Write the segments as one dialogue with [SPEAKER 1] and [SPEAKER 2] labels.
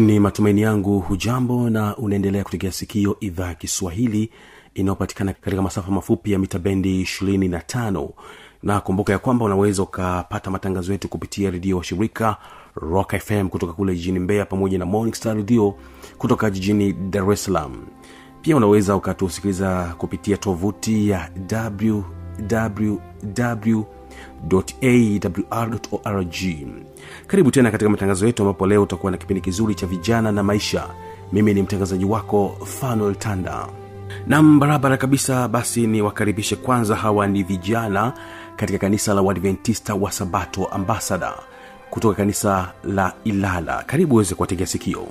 [SPEAKER 1] ni matumaini yangu hujambo na unaendelea kutegea sikio idhaa ya kiswahili inayopatikana katika masafa mafupi ya mita bendi 25 na kumbuka ya kwamba unaweza ukapata matangazo yetu kupitia redio wa shirika rock fm kutoka kule jijini mbeya pamoja na morning star radio kutoka jijini dar es salaam. Pia unaweza ukatusikiliza kupitia tovuti ya www awr.org karibu tena katika matangazo yetu ambapo leo utakuwa na kipindi kizuri cha vijana na maisha. Mimi ni mtangazaji wako fanuel tanda. Nam barabara kabisa basi ni wakaribishe kwanza hawa ni vijana katika kanisa la uadventista wa sabato ambasada kutoka kanisa la ilala. Karibu uweze kuwategea sikio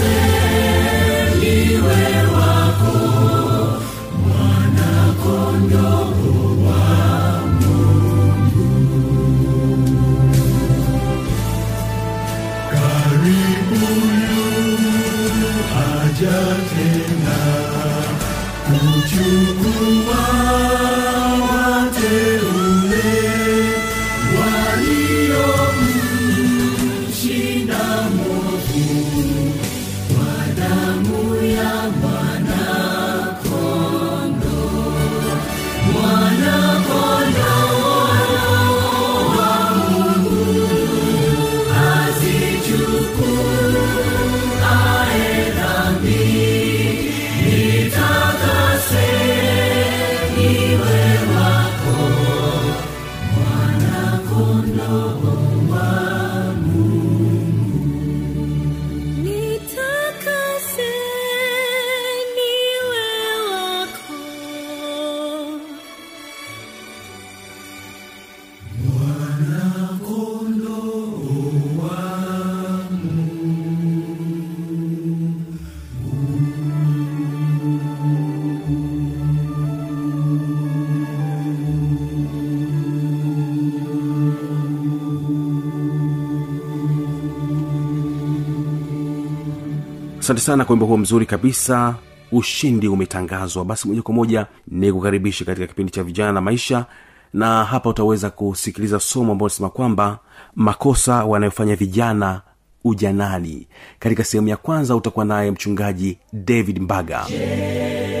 [SPEAKER 2] Say Lord.
[SPEAKER 1] Asante sana kwa wimbo huo mzuri kabisa. Ushindi umetangazwa. Basi moja kwa moja ni kukaribishi katika kipindi cha vijana na maisha na hapa utaweza kusikiliza somo ambao nasema kwamba makosa wanayofanya vijana ujanani. Katika sehemu ya kwanza utakuwa naye mchungaji david mbaga.
[SPEAKER 3] napokwenda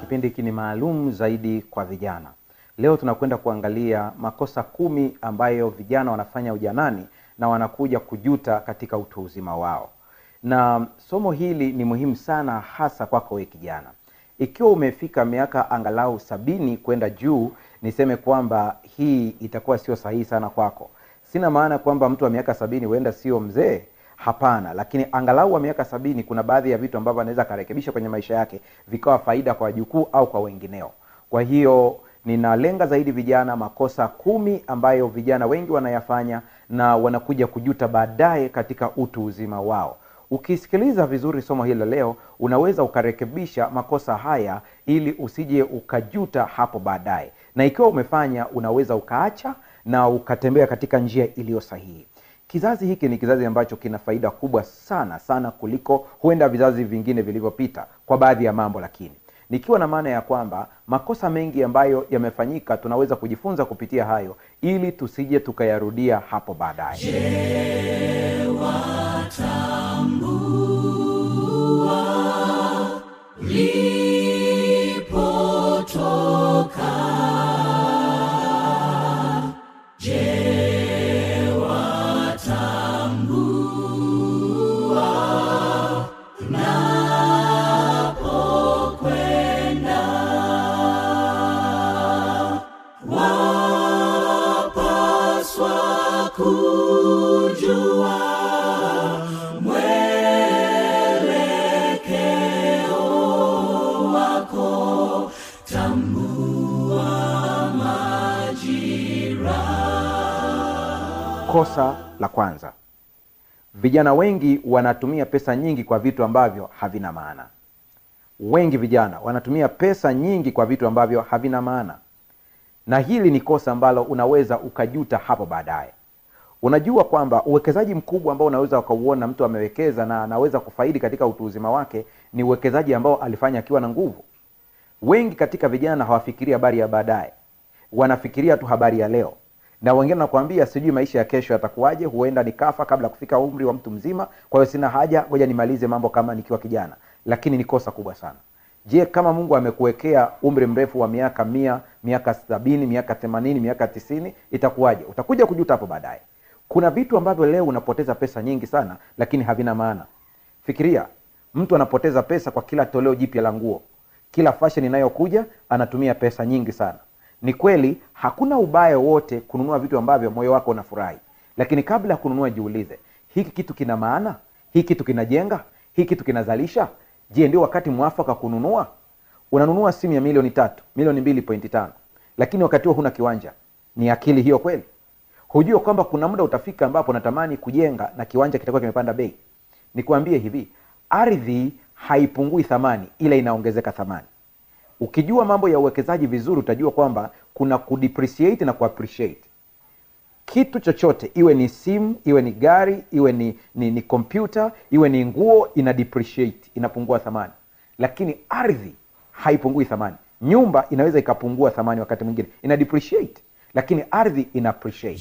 [SPEAKER 4] kipindi hiki ni maalum zaidi kwa vijana. Leo tunakwenda kuangalia makosa kumi ambayo vijana wanafanya ujanani na wanakuja kujuta katika utu uzima wao. Na somo hili ni muhimu sana hasa kwako we kijana. Ikiwa umefika miaka angalau sabini kwenda juu niseme kwamba hii itakuwa sio sahihi sana kwako. Sina maana kwamba mtu wa miaka sabini huenda sio mzee hapana lakini angalau wa miaka sabini kuna baadhi ya vitu ambavyo anaweza akarekebisha kwenye maisha yake vikawa faida kwa wajukuu au kwa wengineo. Kwa hiyo ninalenga zaidi vijana makosa kumi ambayo vijana wengi wanayafanya na wanakuja kujuta baadaye katika utu uzima wao. Ukisikiliza vizuri somo hili la leo unaweza ukarekebisha makosa haya ili usije ukajuta hapo baadaye. Na ikiwa umefanya unaweza ukaacha na ukatembea katika njia iliyo sahihi kizazi hiki ni kizazi ambacho kina faida kubwa sana sana kuliko huenda vizazi vingine vilivyopita kwa baadhi ya mambo lakini nikiwa na maana ya kwamba makosa mengi ambayo yamefanyika tunaweza kujifunza kupitia hayo ili tusije tukayarudia hapo baadaye kosa la kwanza. Vijana wengi wanatumia pesa nyingi kwa vitu ambavyo havina maana. Wengi vijana wanatumia pesa nyingi kwa vitu ambavyo havina maana. Na hili ni kosa ambalo unaweza ukajuta hapo baadaye. Unajua kwamba uwekezaji mkubwa ambao unaweza ukauona mtu amewekeza na anaweza kufaidi katika utu uzima wake ni uwekezaji ambao alifanya akiwa na nguvu. Wengi katika vijana hawafikirii habari ya baadaye. Wanafikiria tu habari ya leo na wengine nakwambia sijui maisha ya kesho yatakuwaje huenda nikafa kabla kufika umri wa mtu mzima. Kwa hiyo sina haja ngoja nimalize mambo kama nikiwa kijana. Lakini ni kosa kubwa sana. Je kama mungu amekuwekea umri mrefu wa miaka mia miaka sabini miaka themanini miaka tisini itakuwaje? Utakuja kujuta hapo baadaye. Kuna vitu ambavyo leo unapoteza pesa nyingi sana lakini havina maana. Fikiria mtu anapoteza pesa kwa kila toleo jipya la nguo. Kila fashion inayokuja anatumia pesa nyingi sana ni kweli hakuna ubaya wote kununua vitu ambavyo moyo wako unafurahi. Lakini kabla ya kununua jiulize hiki kitu kina maana? Hii kitu kinajenga? Hii kitu kinazalisha? Je ndio wakati mwafaka kununua? Unanunua simu ya milioni tatu milioni mbili pointi tano. Lakini wakati huo huna kiwanja. Ni akili hiyo kweli? Hujua kwamba kuna muda utafika ambapo unatamani kujenga na kiwanja kitakuwa kimepanda bei? Nikuambie hivi ardhi haipungui thamani ila inaongezeka thamani ukijua mambo ya uwekezaji vizuri utajua kwamba kuna kudepreciate na kuappreciate kitu chochote iwe ni simu iwe ni gari iwe ni ni, ni kompyuta iwe ni nguo ina depreciate inapungua thamani. Lakini ardhi haipungui thamani. Nyumba inaweza ikapungua thamani wakati mwingine. Ina depreciate lakini ardhi ina appreciate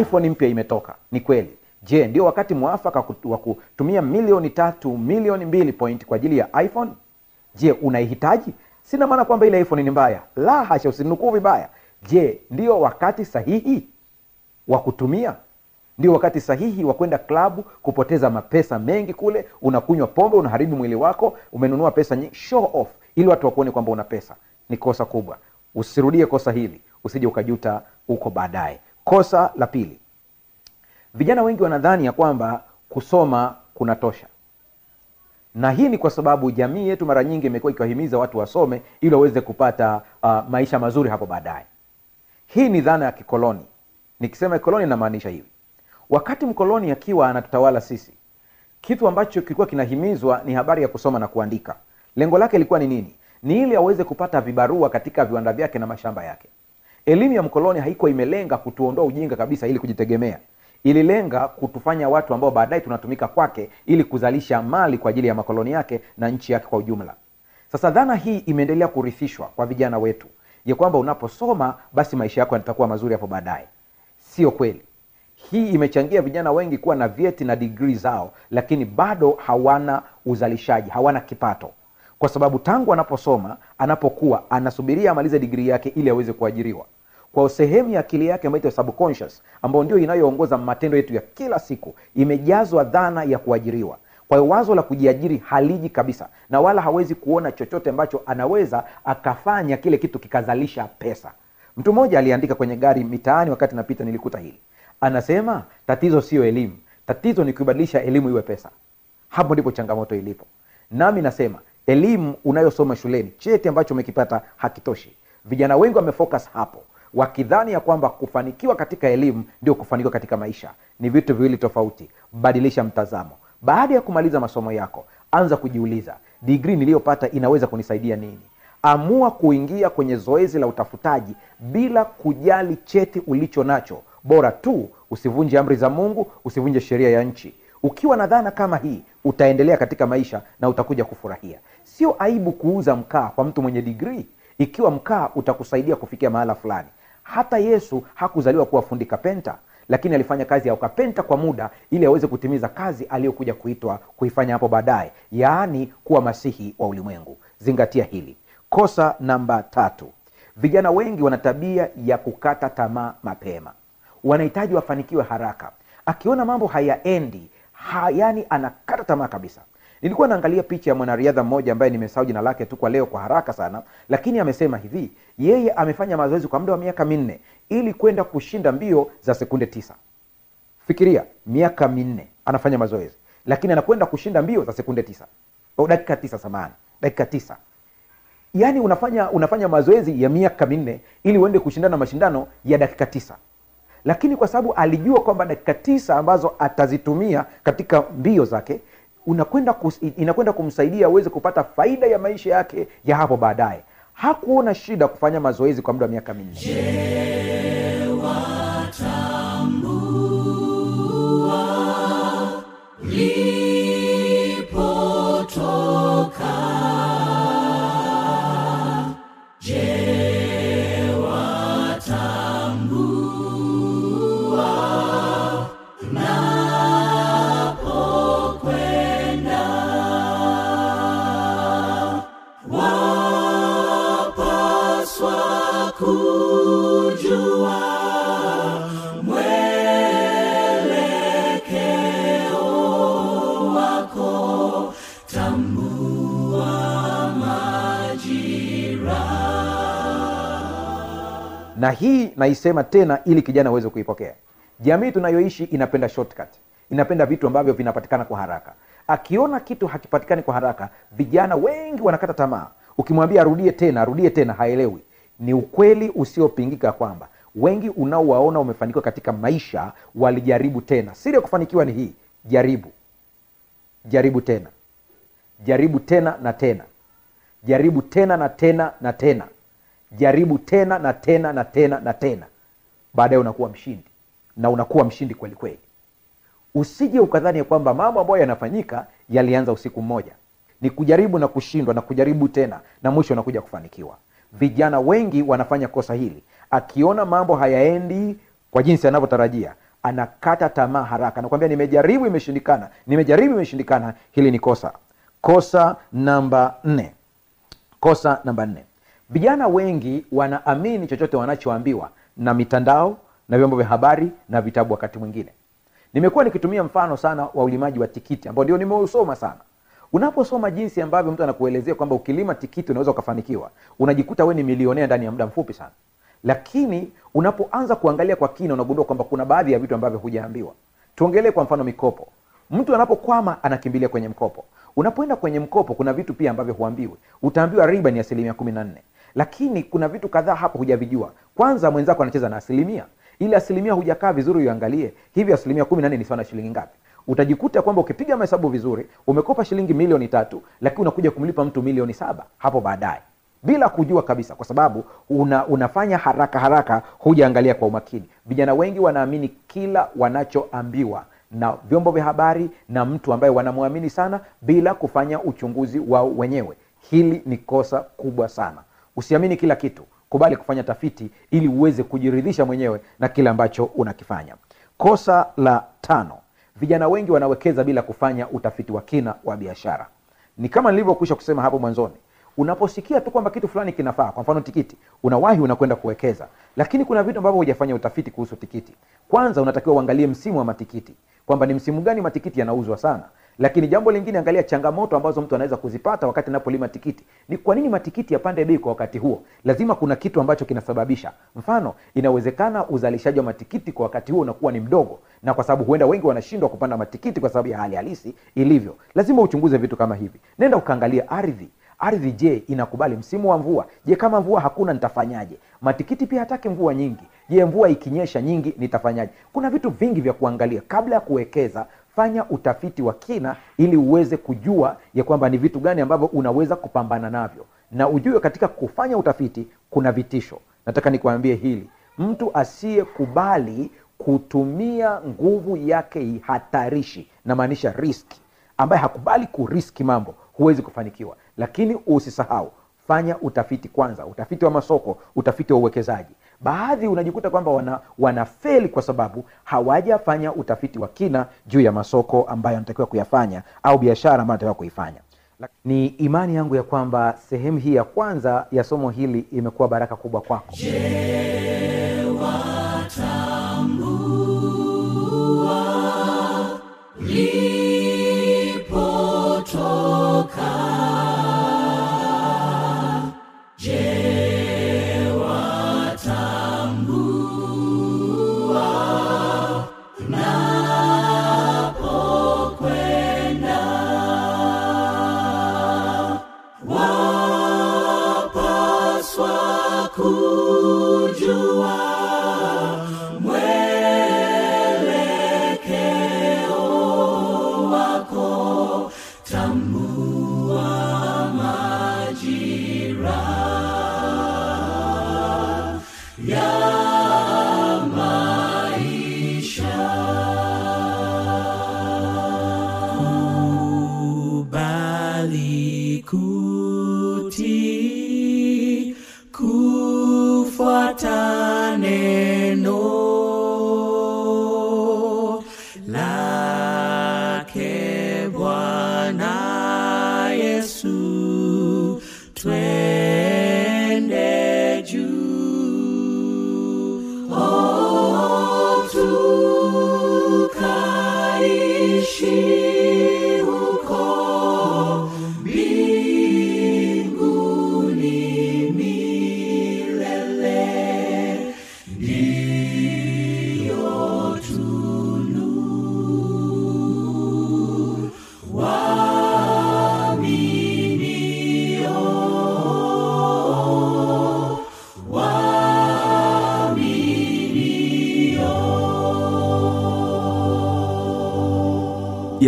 [SPEAKER 4] iphone mpya imetoka. Ni kweli. Je ndio wakati mwafaka wa kutumia milioni tatu milioni mbili point kwa ajili ya iphone? Je unaihitaji? Sina maana kwamba ile iphone ni mbaya. La hasha usinukuu vibaya. Je ndio wakati sahihi wa kutumia? Ndio wakati sahihi wa kwenda klabu kupoteza mapesa mengi kule unakunywa pombe unaharibu mwili wako umenunua pesa nyingi. Show off. Ili watu wakuone kwamba una pesa. Ni kosa kubwa. Usirudie kosa hili. Usije ukajuta huko baadaye kosa la pili. Vijana wengi wanadhani ya kwamba kusoma kunatosha. Na hii ni kwa sababu jamii yetu mara nyingi imekuwa ikiwahimiza watu wasome ili waweze kupata uh, maisha mazuri hapo baadaye. Hii ni dhana ya kikoloni. Nikisema kikoloni namaanisha hivi. Wakati mkoloni akiwa anatutawala sisi kitu ambacho kilikuwa kinahimizwa ni habari ya kusoma na kuandika. Lengo lake ilikuwa ni nini? Ni ili aweze kupata vibarua katika viwanda vyake na mashamba yake elimu ya mkoloni haikuwa imelenga kutuondoa ujinga kabisa ili kujitegemea. Ililenga kutufanya watu ambao baadaye tunatumika kwake ili kuzalisha mali kwa ajili ya makoloni yake na nchi yake kwa ujumla. Sasa dhana hii imeendelea kurithishwa kwa vijana wetu. Ya kwamba unaposoma basi maisha yako yatakuwa mazuri hapo baadaye. Sio kweli. Hii imechangia vijana wengi kuwa na vyeti na digrii zao lakini bado hawana uzalishaji hawana kipato. Kwa sababu tangu anaposoma anapokuwa anasubiria amalize digrii yake ili aweze kuajiriwa kwa sehemu ya akili yake ambayo subconscious ambayo ndio inayoongoza matendo yetu ya kila siku imejazwa dhana ya kuajiriwa. Kwa hiyo wazo la kujiajiri haliji kabisa na wala hawezi kuona chochote ambacho anaweza akafanya kile kitu kikazalisha pesa. Mtu mmoja aliandika kwenye gari mitaani wakati napita nilikuta hili. Anasema tatizo sio elimu. Tatizo ni kuibadilisha elimu iwe pesa. Hapo ndipo changamoto ilipo. Nami nasema elimu unayosoma shuleni cheti ambacho umekipata hakitoshi. Vijana wengi wamefocus hapo wakidhani ya kwamba kufanikiwa katika elimu ndio kufanikiwa katika maisha. Ni vitu viwili tofauti. Badilisha mtazamo. Baada ya kumaliza masomo yako anza kujiuliza digrii niliyopata inaweza kunisaidia nini? Amua kuingia kwenye zoezi la utafutaji bila kujali cheti ulicho nacho. Bora tu usivunje amri za mungu usivunje sheria ya nchi. Ukiwa na dhana kama hii utaendelea katika maisha na utakuja kufurahia. Sio aibu kuuza mkaa kwa mtu mwenye digrii ikiwa mkaa utakusaidia kufikia mahala fulani. Hata yesu hakuzaliwa kuwa fundi kapenta lakini alifanya kazi ya ukapenta kwa muda ili aweze kutimiza kazi aliyokuja kuitwa kuifanya hapo baadaye yaani kuwa masihi wa ulimwengu. Zingatia hili. Kosa namba tatu. Vijana wengi wana tabia ya kukata tamaa mapema. Wanahitaji wafanikiwe haraka. Akiona mambo hayaendi ha, yani anakata tamaa kabisa nilikuwa naangalia picha ya mwanariadha mmoja ambaye nimesahau jina lake tu kwa leo kwa haraka sana lakini amesema hivi yeye amefanya mazoezi kwa muda wa miaka minne ili kwenda kushinda mbio za sekunde tisa. Fikiria miaka minne anafanya mazoezi lakini anakwenda kushinda mbio za sekunde tisa. O, dakika tisa samani dakika tisa. Yaani unafanya unafanya mazoezi ya miaka minne ili uende kushindana mashindano ya dakika tisa. Lakini kwa sababu alijua kwamba dakika tisa ambazo atazitumia katika mbio zake unakwenda inakwenda kumsaidia aweze kupata faida ya maisha yake ya hapo baadaye. Hakuona shida kufanya mazoezi kwa muda wa miaka minne na hii naisema tena ili kijana aweze kuipokea. Jamii tunayoishi inapenda shortcut. Inapenda vitu ambavyo vinapatikana kwa haraka. Akiona kitu hakipatikani kwa haraka vijana wengi wanakata tamaa. Ukimwambia arudie tena arudie tena haelewi. Ni ukweli usiopingika kwamba wengi unaowaona umefanikiwa katika maisha walijaribu tena. Siri ya kufanikiwa ni hii. Jaribu. Jaribu tena. Jaribu tena na tena. Jaribu tena na tena na tena jaribu tena na tena na tena na tena. Baadaye unakuwa mshindi. Na unakuwa mshindi kweli kweli. Usije ukadhani ya kwamba mambo ambayo yanafanyika yalianza usiku mmoja. Ni kujaribu na kushindwa na kujaribu tena na mwisho unakuja kufanikiwa. Vijana wengi wanafanya kosa hili. Akiona mambo hayaendi kwa jinsi anavyotarajia anakata tamaa haraka. Nakwambia nimejaribu imeshindikana. Nimejaribu imeshindikana. Hili ni kosa. Kosa namba nne. Kosa namba nne vijana wengi wanaamini chochote wanachoambiwa na mitandao na vyombo vya habari na vitabu wakati mwingine. Nimekuwa nikitumia mfano sana wa ulimaji wa tikiti ambao ndio nimeusoma sana. Unaposoma jinsi ambavyo mtu anakuelezea kwamba ukilima tikiti unaweza ukafanikiwa unajikuta we ni milionea ndani ya muda mfupi sana. Lakini unapoanza kuangalia kwa kina unagundua kwamba kuna baadhi ya vitu ambavyo hujaambiwa. Tuongelee kwa mfano mikopo. Mtu anapokwama anakimbilia kwenye mkopo. Unapoenda kwenye mkopo kuna vitu pia ambavyo huambiwi. Utaambiwa riba ni asilimia kumi na nne lakini kuna vitu kadhaa hapo hujavijua. Kwanza mwenzako anacheza na asilimia. Ile asilimia hujakaa vizuri uiangalie hivi asilimia kumi na ni sawa na shilingi ngapi? Utajikuta kwamba ukipiga mahesabu vizuri umekopa shilingi milioni tatu lakini unakuja kumlipa mtu milioni saba hapo baadaye. Bila kujua kabisa kwa sababu una, unafanya haraka haraka hujaangalia kwa umakini. Vijana wengi wanaamini kila wanachoambiwa na vyombo vya habari na mtu ambaye wanamwamini sana bila kufanya uchunguzi wao wenyewe. Hili ni kosa kubwa sana usiamini kila kitu. Kubali kufanya tafiti ili uweze kujiridhisha mwenyewe na kile ambacho unakifanya. Kosa la tano vijana wengi wanawekeza bila kufanya utafiti wa kina wa biashara. Ni kama nilivyokwisha kusema hapo mwanzoni. Unaposikia tu kwamba kitu fulani kinafaa kwa mfano tikiti unawahi unakwenda kuwekeza. Lakini kuna vitu ambavyo hujafanya utafiti kuhusu tikiti. Kwanza unatakiwa uangalie msimu wa matikiti. Kwamba ni msimu gani matikiti yanauzwa sana lakini jambo lingine angalia changamoto ambazo mtu anaweza kuzipata wakati anapolima tikiti. Ni kwa nini matikiti yapande bei kwa wakati huo? Lazima kuna kitu ambacho kinasababisha. Mfano inawezekana uzalishaji wa matikiti kwa wakati huo unakuwa ni mdogo na kwa sababu huenda wengi wanashindwa kupanda matikiti kwa sababu ya hali halisi ilivyo. Lazima uchunguze vitu kama hivi. Nenda ukaangalia ardhi. Ardhi je inakubali msimu wa mvua? Je kama mvua hakuna nitafanyaje? Matikiti pia hataki mvua nyingi. Je mvua ikinyesha nyingi nitafanyaje? Kuna vitu vingi vya kuangalia kabla ya kuwekeza fanya utafiti wa kina ili uweze kujua ya kwamba ni vitu gani ambavyo unaweza kupambana navyo. Na ujue katika kufanya utafiti kuna vitisho. Nataka nikuambie hili. Mtu asiyekubali kutumia nguvu yake hatarishi namaanisha riski ambaye hakubali kuriski mambo huwezi kufanikiwa. Lakini usisahau fanya utafiti kwanza. Utafiti wa masoko utafiti wa uwekezaji baadhi unajikuta kwamba wana, wanafeli kwa sababu hawajafanya utafiti wa kina juu ya masoko ambayo anatakiwa kuyafanya au biashara ambayo anatakiwa kuifanya. Ni imani yangu ya kwamba sehemu hii ya kwanza ya somo hili imekuwa baraka kubwa kwako
[SPEAKER 3] kubali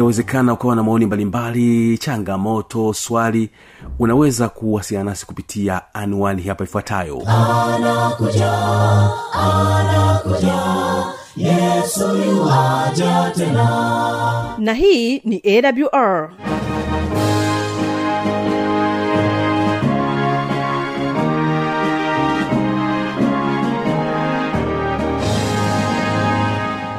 [SPEAKER 1] yawezekana ukawa na maoni mbalimbali changamoto swali unaweza kuwasiliana nasi kupitia anwani hapa ifuatayo.
[SPEAKER 3] Yuaja tena.
[SPEAKER 5] Na hii ni awr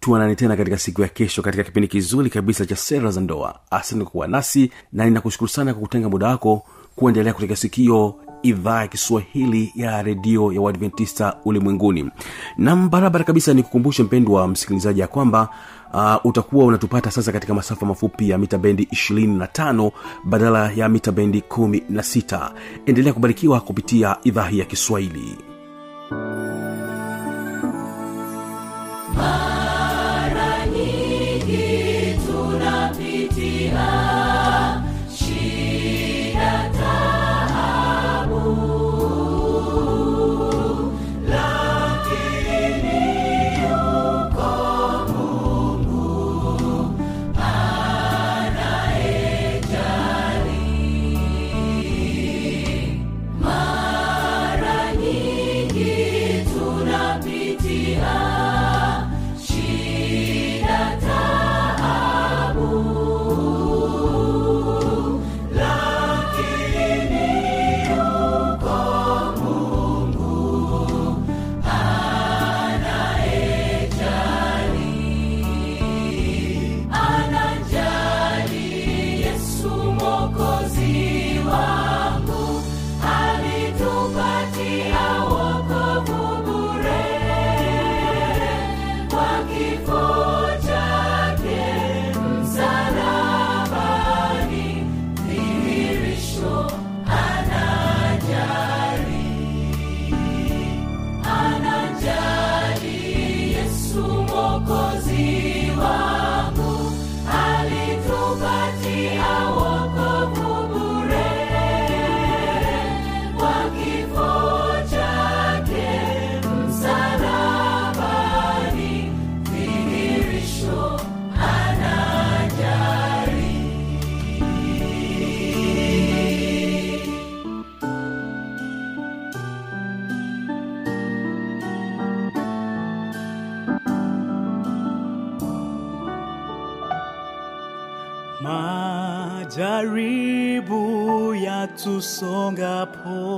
[SPEAKER 1] tuonane tena katika siku ya kesho katika kipindi kizuri kabisa cha sera za ndoa. Asante kuwa nasi na ninakushukuru sana kwa kutenga muda wako kuendelea kutega sikio idhaa ya kiswahili ya redio ya uadventista ulimwenguni. Nam barabara kabisa ni kukumbushe mpendwa wa msikilizaji ya kwamba uh, utakuwa unatupata sasa katika masafa mafupi ya mita bendi 25 badala ya mita bendi 16 endelea kubarikiwa kupitia idhaa hii ya kiswahili.
[SPEAKER 3] Mara
[SPEAKER 6] yatusongapo na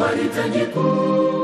[SPEAKER 3] walitajikuu